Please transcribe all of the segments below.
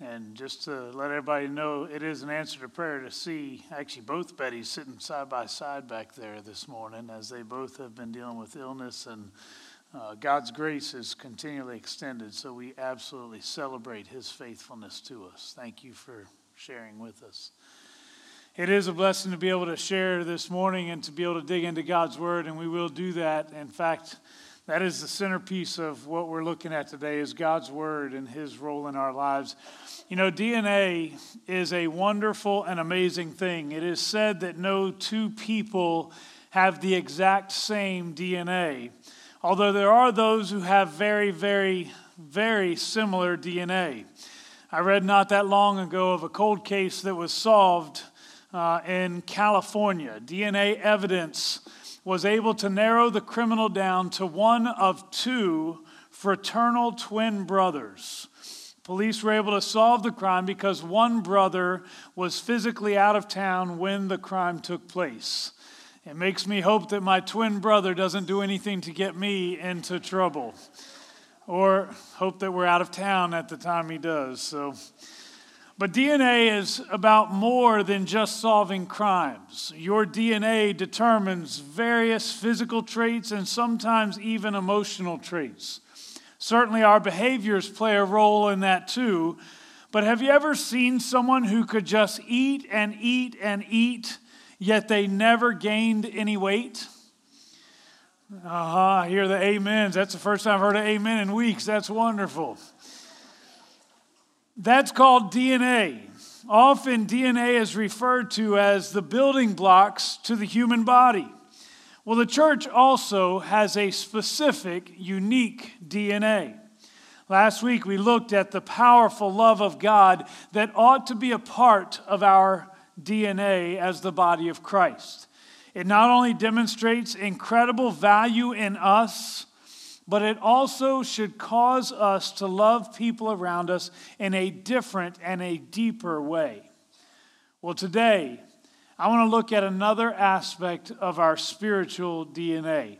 And just to let everybody know, it is an answer to prayer to see actually both Bettys sitting side by side back there this morning as they both have been dealing with illness and uh, God's grace is continually extended. So we absolutely celebrate His faithfulness to us. Thank you for sharing with us. It is a blessing to be able to share this morning and to be able to dig into God's Word, and we will do that. In fact, that is the centerpiece of what we're looking at today is God's word and his role in our lives. You know, DNA is a wonderful and amazing thing. It is said that no two people have the exact same DNA, although there are those who have very, very, very similar DNA. I read not that long ago of a cold case that was solved uh, in California. DNA evidence was able to narrow the criminal down to one of two fraternal twin brothers. Police were able to solve the crime because one brother was physically out of town when the crime took place. It makes me hope that my twin brother doesn't do anything to get me into trouble, or hope that we're out of town at the time he does. So, but DNA is about more than just solving crimes. Your DNA determines various physical traits and sometimes even emotional traits. Certainly, our behaviors play a role in that too. But have you ever seen someone who could just eat and eat and eat, yet they never gained any weight? Uh huh. I hear the amens. That's the first time I've heard an amen in weeks. That's wonderful. That's called DNA. Often, DNA is referred to as the building blocks to the human body. Well, the church also has a specific, unique DNA. Last week, we looked at the powerful love of God that ought to be a part of our DNA as the body of Christ. It not only demonstrates incredible value in us, but it also should cause us to love people around us in a different and a deeper way. Well, today, I want to look at another aspect of our spiritual DNA.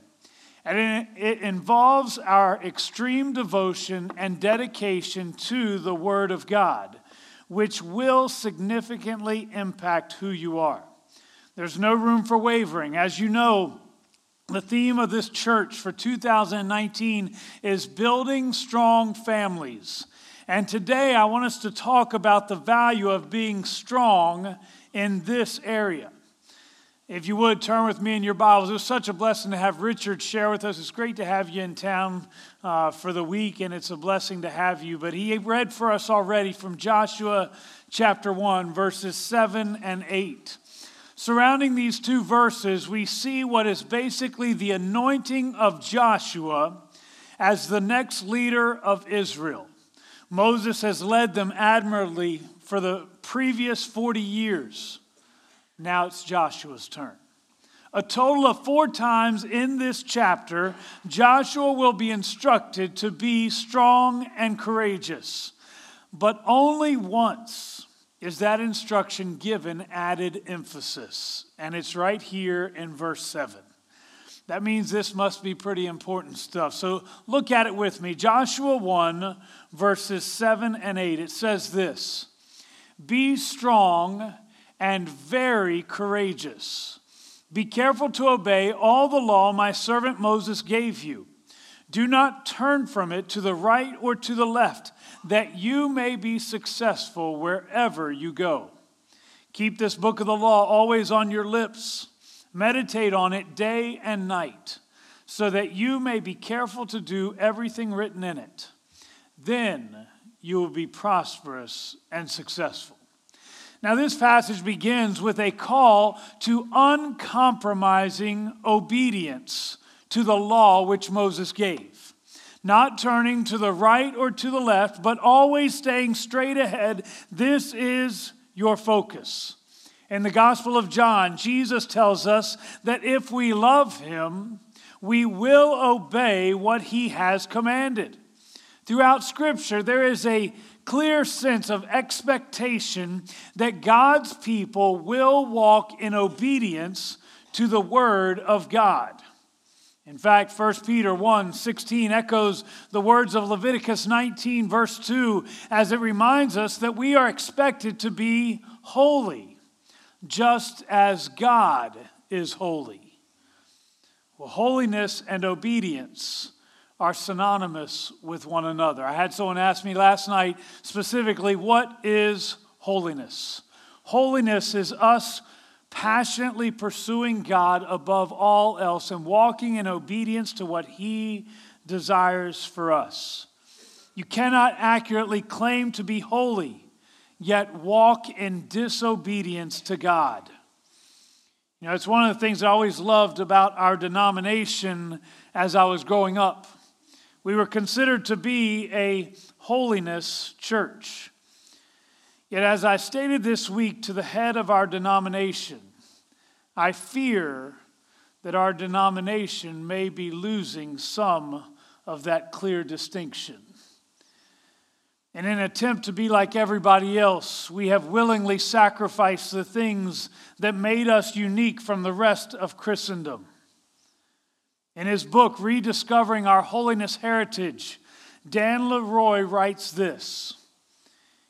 And it involves our extreme devotion and dedication to the Word of God, which will significantly impact who you are. There's no room for wavering. As you know, the theme of this church for 2019 is building strong families. And today I want us to talk about the value of being strong in this area. If you would turn with me in your Bibles, it was such a blessing to have Richard share with us. It's great to have you in town uh, for the week, and it's a blessing to have you. But he read for us already from Joshua chapter 1, verses 7 and 8. Surrounding these two verses, we see what is basically the anointing of Joshua as the next leader of Israel. Moses has led them admirably for the previous 40 years. Now it's Joshua's turn. A total of four times in this chapter, Joshua will be instructed to be strong and courageous, but only once is that instruction given added emphasis. And it's right here in verse 7. That means this must be pretty important stuff. So look at it with me. Joshua 1, verses 7 and 8. It says this Be strong and very courageous. Be careful to obey all the law my servant Moses gave you. Do not turn from it to the right or to the left that you may be successful wherever you go. Keep this book of the law always on your lips. Meditate on it day and night, so that you may be careful to do everything written in it. Then you will be prosperous and successful. Now, this passage begins with a call to uncompromising obedience to the law which Moses gave not turning to the right or to the left, but always staying straight ahead. This is your focus. In the Gospel of John, Jesus tells us that if we love him, we will obey what he has commanded. Throughout Scripture, there is a clear sense of expectation that God's people will walk in obedience to the Word of God. In fact, 1 Peter 1 16 echoes the words of Leviticus 19, verse 2, as it reminds us that we are expected to be holy, just as God is holy. Well, holiness and obedience are synonymous with one another. I had someone ask me last night specifically, what is holiness? Holiness is us passionately pursuing God above all else and walking in obedience to what He desires for us. You cannot accurately claim to be holy, yet walk in disobedience to God. You know, it's one of the things I always loved about our denomination as I was growing up. We were considered to be a holiness church. Yet, as I stated this week to the head of our denomination, I fear that our denomination may be losing some of that clear distinction. In an attempt to be like everybody else, we have willingly sacrificed the things that made us unique from the rest of Christendom. In his book, Rediscovering Our Holiness Heritage, Dan Leroy writes this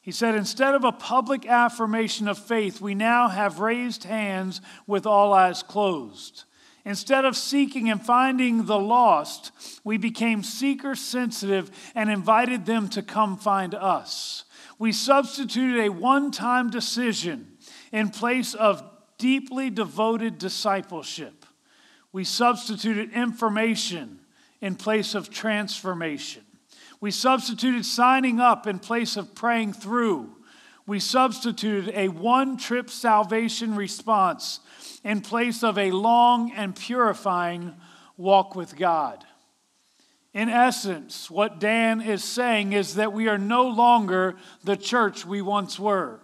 he said, instead of a public affirmation of faith, we now have raised hands with all eyes closed. Instead of seeking and finding the lost, we became seeker sensitive and invited them to come find us. We substituted a one time decision in place of deeply devoted discipleship. We substituted information in place of transformation. We substituted signing up in place of praying through. We substituted a one trip salvation response in place of a long and purifying walk with God. In essence, what Dan is saying is that we are no longer the church we once were.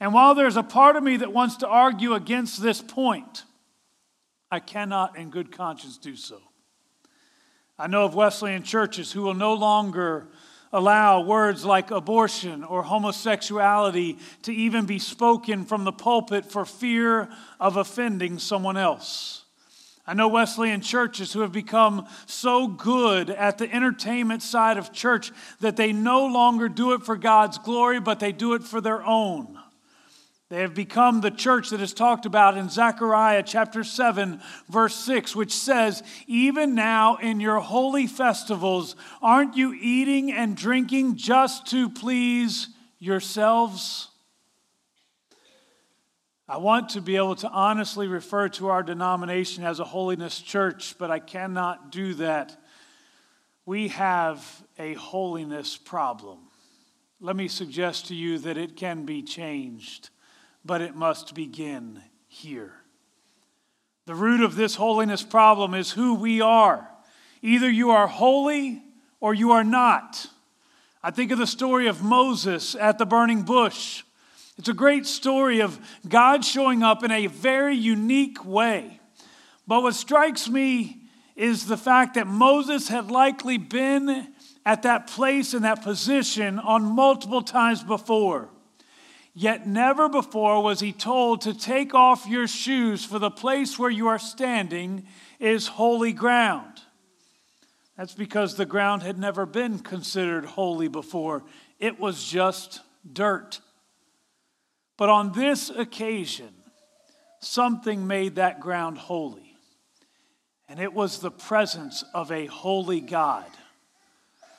And while there's a part of me that wants to argue against this point, I cannot in good conscience do so. I know of Wesleyan churches who will no longer allow words like abortion or homosexuality to even be spoken from the pulpit for fear of offending someone else. I know Wesleyan churches who have become so good at the entertainment side of church that they no longer do it for God's glory, but they do it for their own. They have become the church that is talked about in Zechariah chapter 7, verse 6, which says, Even now in your holy festivals, aren't you eating and drinking just to please yourselves? I want to be able to honestly refer to our denomination as a holiness church, but I cannot do that. We have a holiness problem. Let me suggest to you that it can be changed but it must begin here. The root of this holiness problem is who we are. Either you are holy or you are not. I think of the story of Moses at the burning bush. It's a great story of God showing up in a very unique way. But what strikes me is the fact that Moses had likely been at that place and that position on multiple times before. Yet never before was he told to take off your shoes, for the place where you are standing is holy ground. That's because the ground had never been considered holy before, it was just dirt. But on this occasion, something made that ground holy, and it was the presence of a holy God.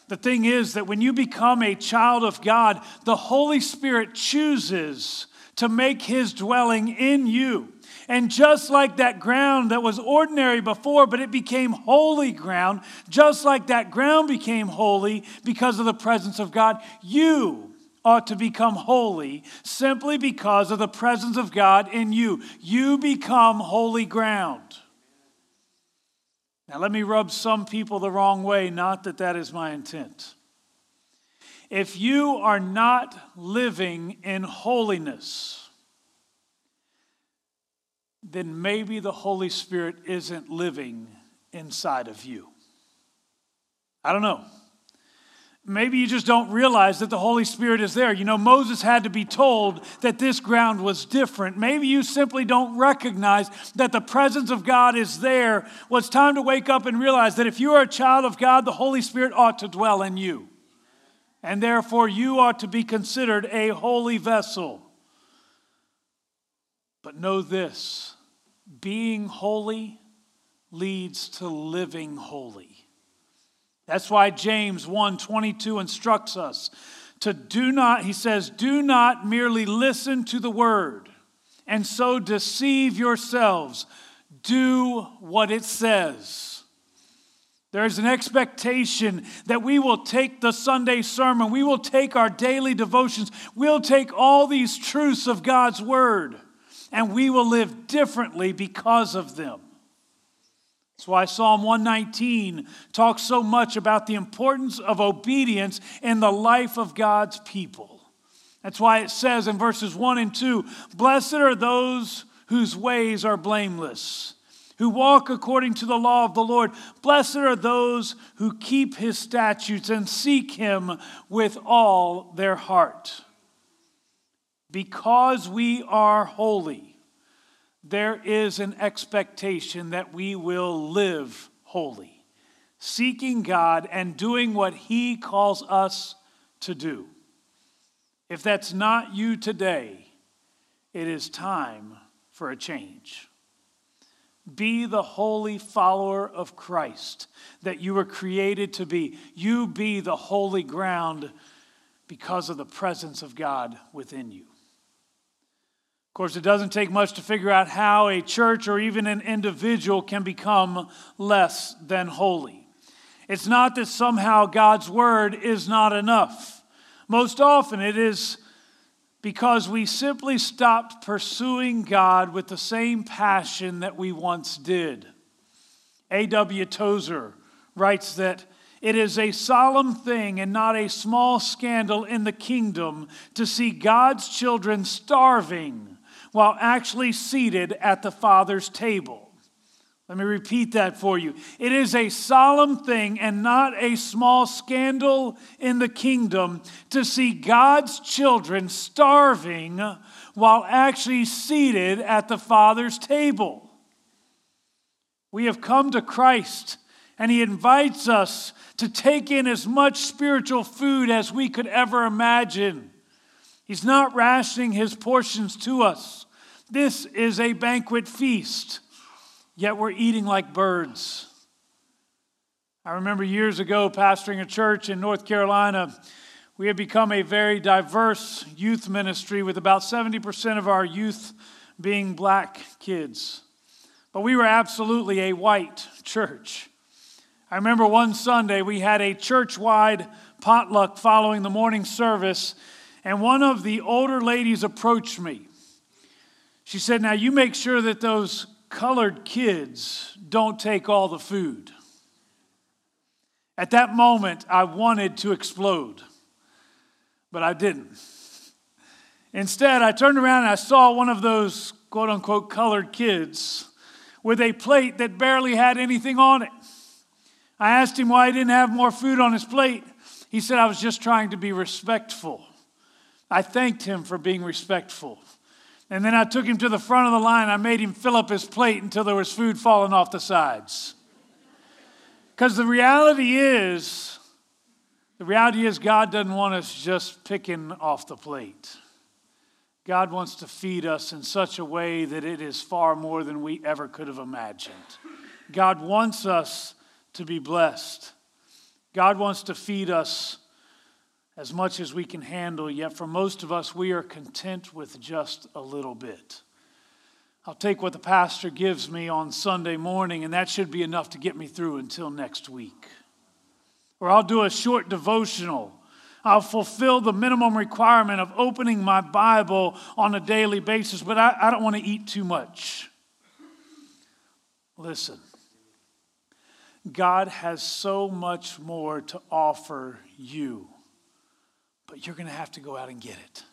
The thing is that when you become a child of God, the Holy Spirit chooses to make his dwelling in you. And just like that ground that was ordinary before, but it became holy ground, just like that ground became holy because of the presence of God, you ought to become holy simply because of the presence of God in you. You become holy ground. Now, let me rub some people the wrong way, not that that is my intent. If you are not living in holiness, then maybe the Holy Spirit isn't living inside of you. I don't know. Maybe you just don't realize that the Holy Spirit is there. You know, Moses had to be told that this ground was different. Maybe you simply don't recognize that the presence of God is there. Well, it's time to wake up and realize that if you are a child of God, the Holy Spirit ought to dwell in you. And therefore, you ought to be considered a holy vessel. But know this being holy leads to living holy. That's why James 1:22 instructs us to do not he says do not merely listen to the word and so deceive yourselves do what it says there's an expectation that we will take the Sunday sermon, we will take our daily devotions, we'll take all these truths of God's Word, and we will live differently because of them. That's why Psalm 119 talks so much about the importance of obedience in the life of God's people. That's why it says in verses 1 and 2 Blessed are those whose ways are blameless, who walk according to the law of the Lord. Blessed are those who keep his statutes and seek him with all their heart. Because we are holy there is an expectation that we will live holy, seeking God and doing what He calls us to do. If that's not you today, it is time for a change. Be the holy follower of Christ that you were created to be. You be the holy ground because of the presence of God within you. Of course, it doesn't take much to figure out how a church or even an individual can become less than holy. It's not that somehow God's word is not enough. Most often, it is because we simply stopped pursuing God with the same passion that we once did. A.W. Tozer writes that it is a solemn thing and not a small scandal in the kingdom to see God's children starving while actually seated at the Father's table. Let me repeat that for you. It is a solemn thing and not a small scandal in the kingdom to see God's children starving while actually seated at the Father's table. We have come to Christ, and He invites us to take in as much spiritual food as we could ever imagine. He's not rationing His portions to us. This is a banquet feast, yet we're eating like birds. I remember years ago pastoring a church in North Carolina. We had become a very diverse youth ministry with about 70% of our youth being black kids. But we were absolutely a white church. I remember one Sunday we had a church wide potluck following the morning service, and one of the older ladies approached me. She said, Now you make sure that those colored kids don't take all the food. At that moment, I wanted to explode, but I didn't. Instead, I turned around and I saw one of those quote unquote colored kids with a plate that barely had anything on it. I asked him why he didn't have more food on his plate. He said, I was just trying to be respectful. I thanked him for being respectful. And then I took him to the front of the line. I made him fill up his plate until there was food falling off the sides. Because the reality is, the reality is, God doesn't want us just picking off the plate. God wants to feed us in such a way that it is far more than we ever could have imagined. God wants us to be blessed. God wants to feed us as much as we can handle, yet for most of us, we are content with just a little bit. I'll take what the pastor gives me on Sunday morning, and that should be enough to get me through until next week. Or I'll do a short devotional. I'll fulfill the minimum requirement of opening my Bible on a daily basis, but I, I don't want to eat too much. Listen, God has so much more to offer you but you're going to have to go out and get it.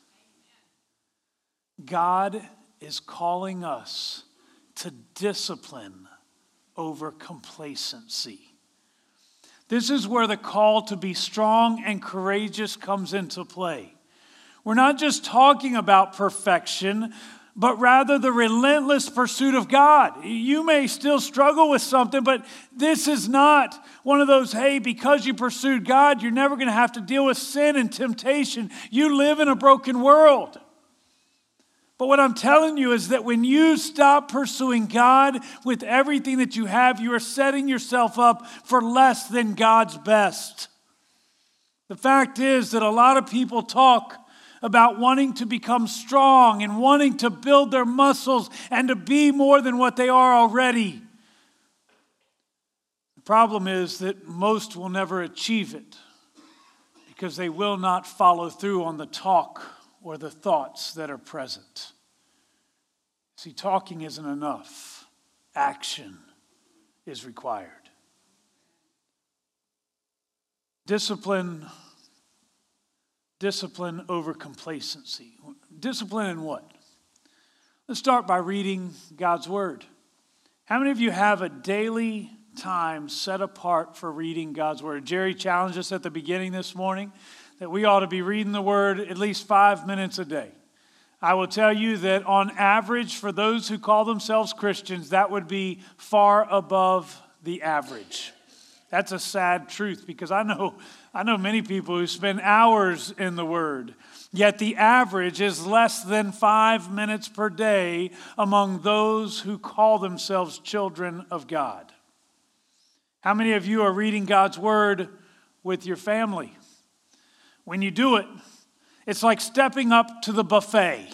God is calling us to discipline over complacency. This is where the call to be strong and courageous comes into play. We're not just talking about perfection, but rather the relentless pursuit of God. You may still struggle with something, but this is not one of those, hey, because you pursued God, you're never going to have to deal with sin and temptation. You live in a broken world. But what I'm telling you is that when you stop pursuing God with everything that you have, you are setting yourself up for less than God's best. The fact is that a lot of people talk about wanting to become strong and wanting to build their muscles and to be more than what they are already. The problem is that most will never achieve it because they will not follow through on the talk or the thoughts that are present. See, talking isn't enough, action is required. Discipline, discipline over complacency. Discipline in what? Let's start by reading God's Word. How many of you have a daily time set apart for reading God's Word? Jerry challenged us at the beginning this morning that we ought to be reading the Word at least five minutes a day. I will tell you that on average, for those who call themselves Christians, that would be far above the average. That's a sad truth because I know, I know many people who spend hours in the Word, yet the average is less than five minutes per day among those who call themselves children of God. How many of you are reading God's Word with your family? When you do it, it's like stepping up to the buffet.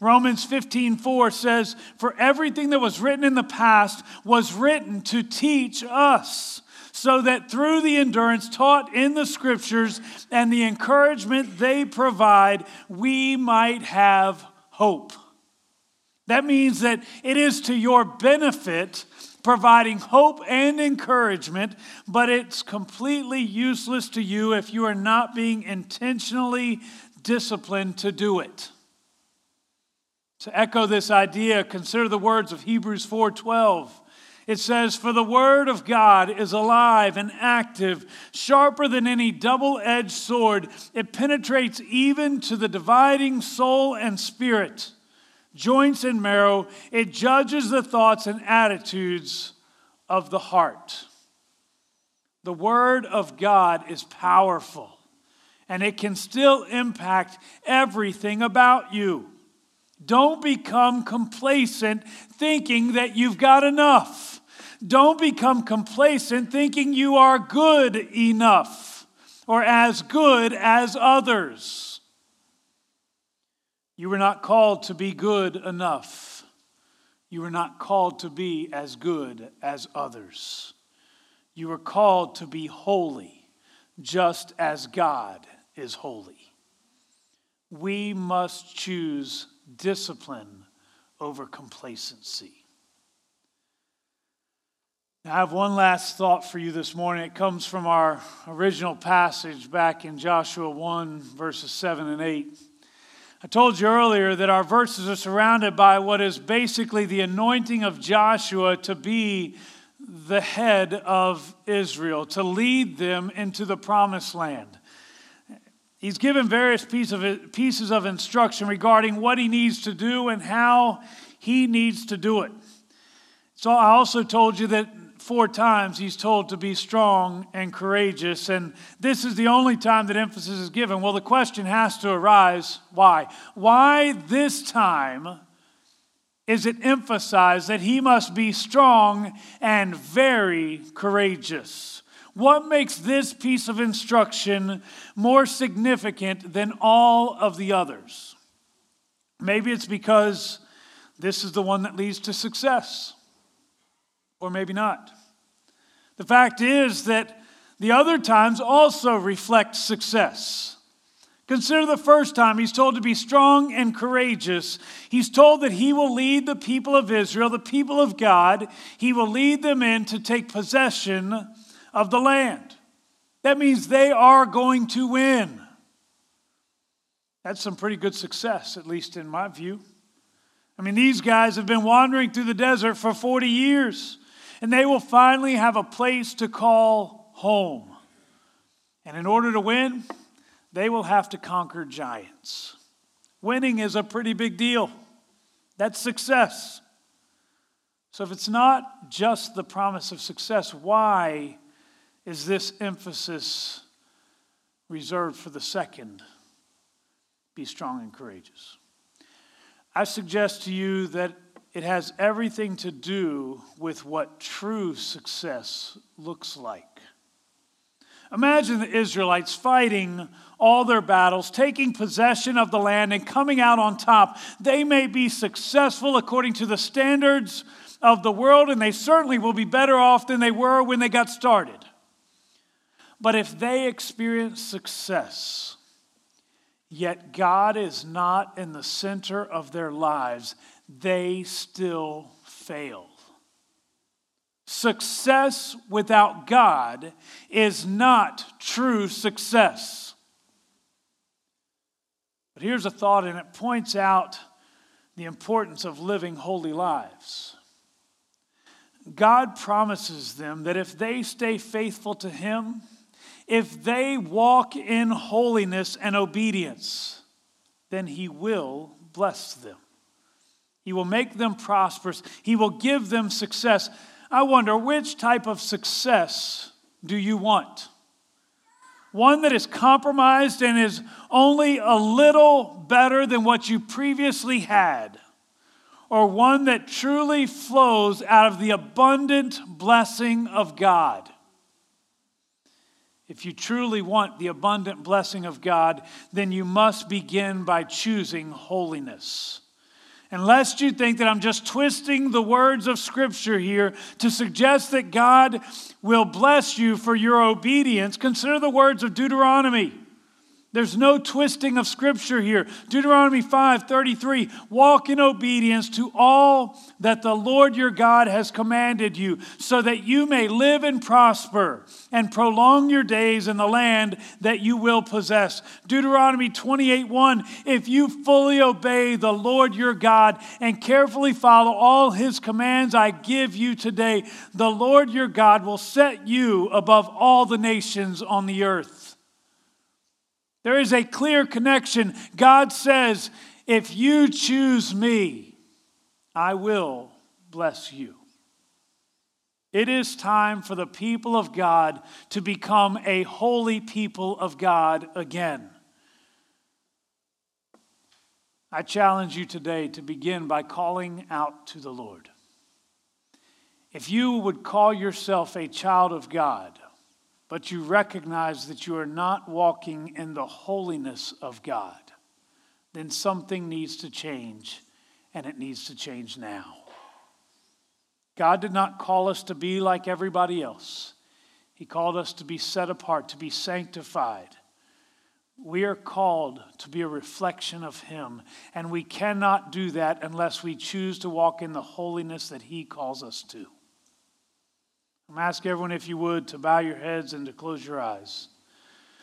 Romans 15, 4 says, For everything that was written in the past was written to teach us, so that through the endurance taught in the scriptures and the encouragement they provide, we might have hope. That means that it is to your benefit providing hope and encouragement, but it's completely useless to you if you are not being intentionally disciplined to do it. To echo this idea, consider the words of Hebrews 4:12. It says, For the word of God is alive and active, sharper than any double edged sword. It penetrates even to the dividing soul and spirit joints and marrow. It judges the thoughts and attitudes of the heart. The Word of God is powerful, and it can still impact everything about you. Don't become complacent thinking that you've got enough. Don't become complacent thinking you are good enough or as good as others. You were not called to be good enough. You were not called to be as good as others. You were called to be holy, just as God is holy. We must choose discipline over complacency. I have one last thought for you this morning. It comes from our original passage back in Joshua 1, verses 7 and 8. I told you earlier that our verses are surrounded by what is basically the anointing of Joshua to be the head of Israel, to lead them into the promised land. He's given various pieces of instruction regarding what he needs to do and how he needs to do it. So I also told you that four times he's told to be strong and courageous, and this is the only time that emphasis is given. Well, the question has to arise why? Why this time is it emphasized that he must be strong and very courageous? What makes this piece of instruction more significant than all of the others? Maybe it's because this is the one that leads to success or maybe not. The fact is that the other times also reflect success. Consider the first time he's told to be strong and courageous. He's told that he will lead the people of Israel, the people of God, he will lead them in to take possession of the land. That means they are going to win. That's some pretty good success, at least in my view. I mean, these guys have been wandering through the desert for 40 years and they will finally have a place to call home. And in order to win, they will have to conquer giants. Winning is a pretty big deal. That's success. So, if it's not just the promise of success, why is this emphasis reserved for the second? Be strong and courageous. I suggest to you that it has everything to do with what true success looks like. Imagine the Israelites fighting all their battles, taking possession of the land, and coming out on top. They may be successful according to the standards of the world, and they certainly will be better off than they were when they got started. But if they experience success, yet God is not in the center of their lives, they still fail. Success without God is not true success. But here's a thought, and it points out the importance of living holy lives. God promises them that if they stay faithful to Him, if they walk in holiness and obedience, then He will bless them. He will make them prosperous. He will give them success. I wonder which type of success do you want? One that is compromised and is only a little better than what you previously had, or one that truly flows out of the abundant blessing of God? If you truly want the abundant blessing of God, then you must begin by choosing holiness. And lest you think that I'm just twisting the words of Scripture here to suggest that God will bless you for your obedience, consider the words of Deuteronomy. There's no twisting of scripture here. Deuteronomy 5:33, walk in obedience to all that the Lord your God has commanded you, so that you may live and prosper and prolong your days in the land that you will possess. Deuteronomy 28:1, if you fully obey the Lord your God and carefully follow all his commands I give you today, the Lord your God will set you above all the nations on the earth. There is a clear connection. God says, if you choose me, I will bless you. It is time for the people of God to become a holy people of God again. I challenge you today to begin by calling out to the Lord. If you would call yourself a child of God, but you recognize that you are not walking in the holiness of God, then something needs to change, and it needs to change now. God did not call us to be like everybody else. He called us to be set apart, to be sanctified. We are called to be a reflection of Him, and we cannot do that unless we choose to walk in the holiness that He calls us to. I'm asking everyone, if you would, to bow your heads and to close your eyes.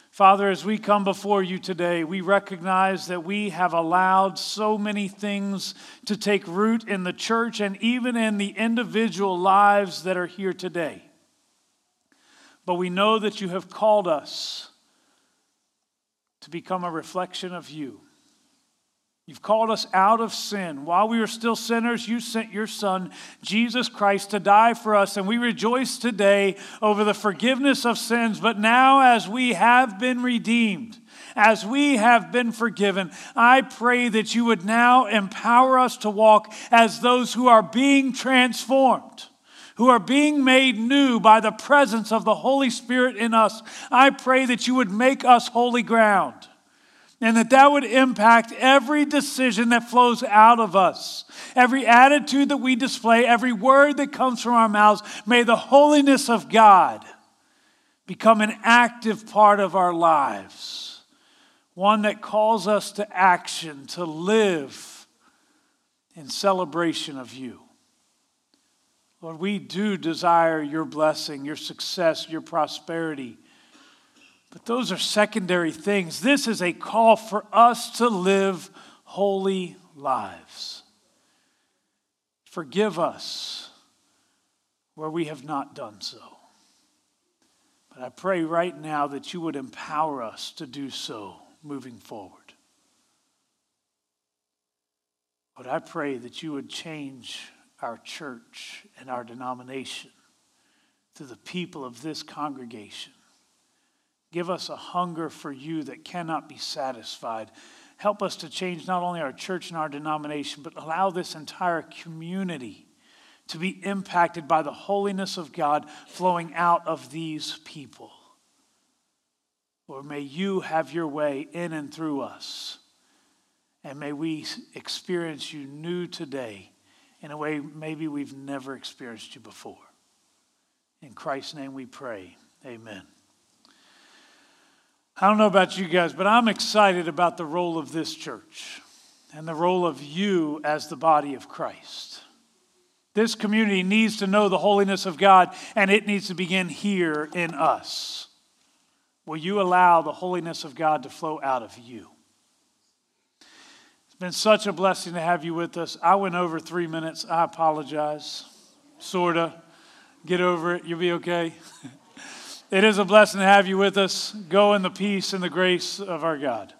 Father, as we come before you today, we recognize that we have allowed so many things to take root in the church and even in the individual lives that are here today. But we know that you have called us to become a reflection of you. You've called us out of sin. While we were still sinners, you sent your Son, Jesus Christ, to die for us. And we rejoice today over the forgiveness of sins. But now, as we have been redeemed, as we have been forgiven, I pray that you would now empower us to walk as those who are being transformed who are being made new by the presence of the Holy Spirit in us. I pray that you would make us holy ground and that that would impact every decision that flows out of us, every attitude that we display, every word that comes from our mouths. May the holiness of God become an active part of our lives, one that calls us to action, to live in celebration of you. Lord, we do desire your blessing, your success, your prosperity. But those are secondary things. This is a call for us to live holy lives. Forgive us where we have not done so. But I pray right now that you would empower us to do so moving forward. But I pray that you would change our church and our denomination to the people of this congregation. Give us a hunger for you that cannot be satisfied. Help us to change not only our church and our denomination, but allow this entire community to be impacted by the holiness of God flowing out of these people. Lord, may you have your way in and through us. And may we experience you new today in a way maybe we've never experienced you before. In Christ's name we pray. Amen. I don't know about you guys, but I'm excited about the role of this church and the role of you as the body of Christ. This community needs to know the holiness of God, and it needs to begin here in us. Will you allow the holiness of God to flow out of you? It's been such a blessing to have you with us. I went over three minutes. I apologize. Sorta. Get over it. You'll be okay. it is a blessing to have you with us. Go in the peace and the grace of our God.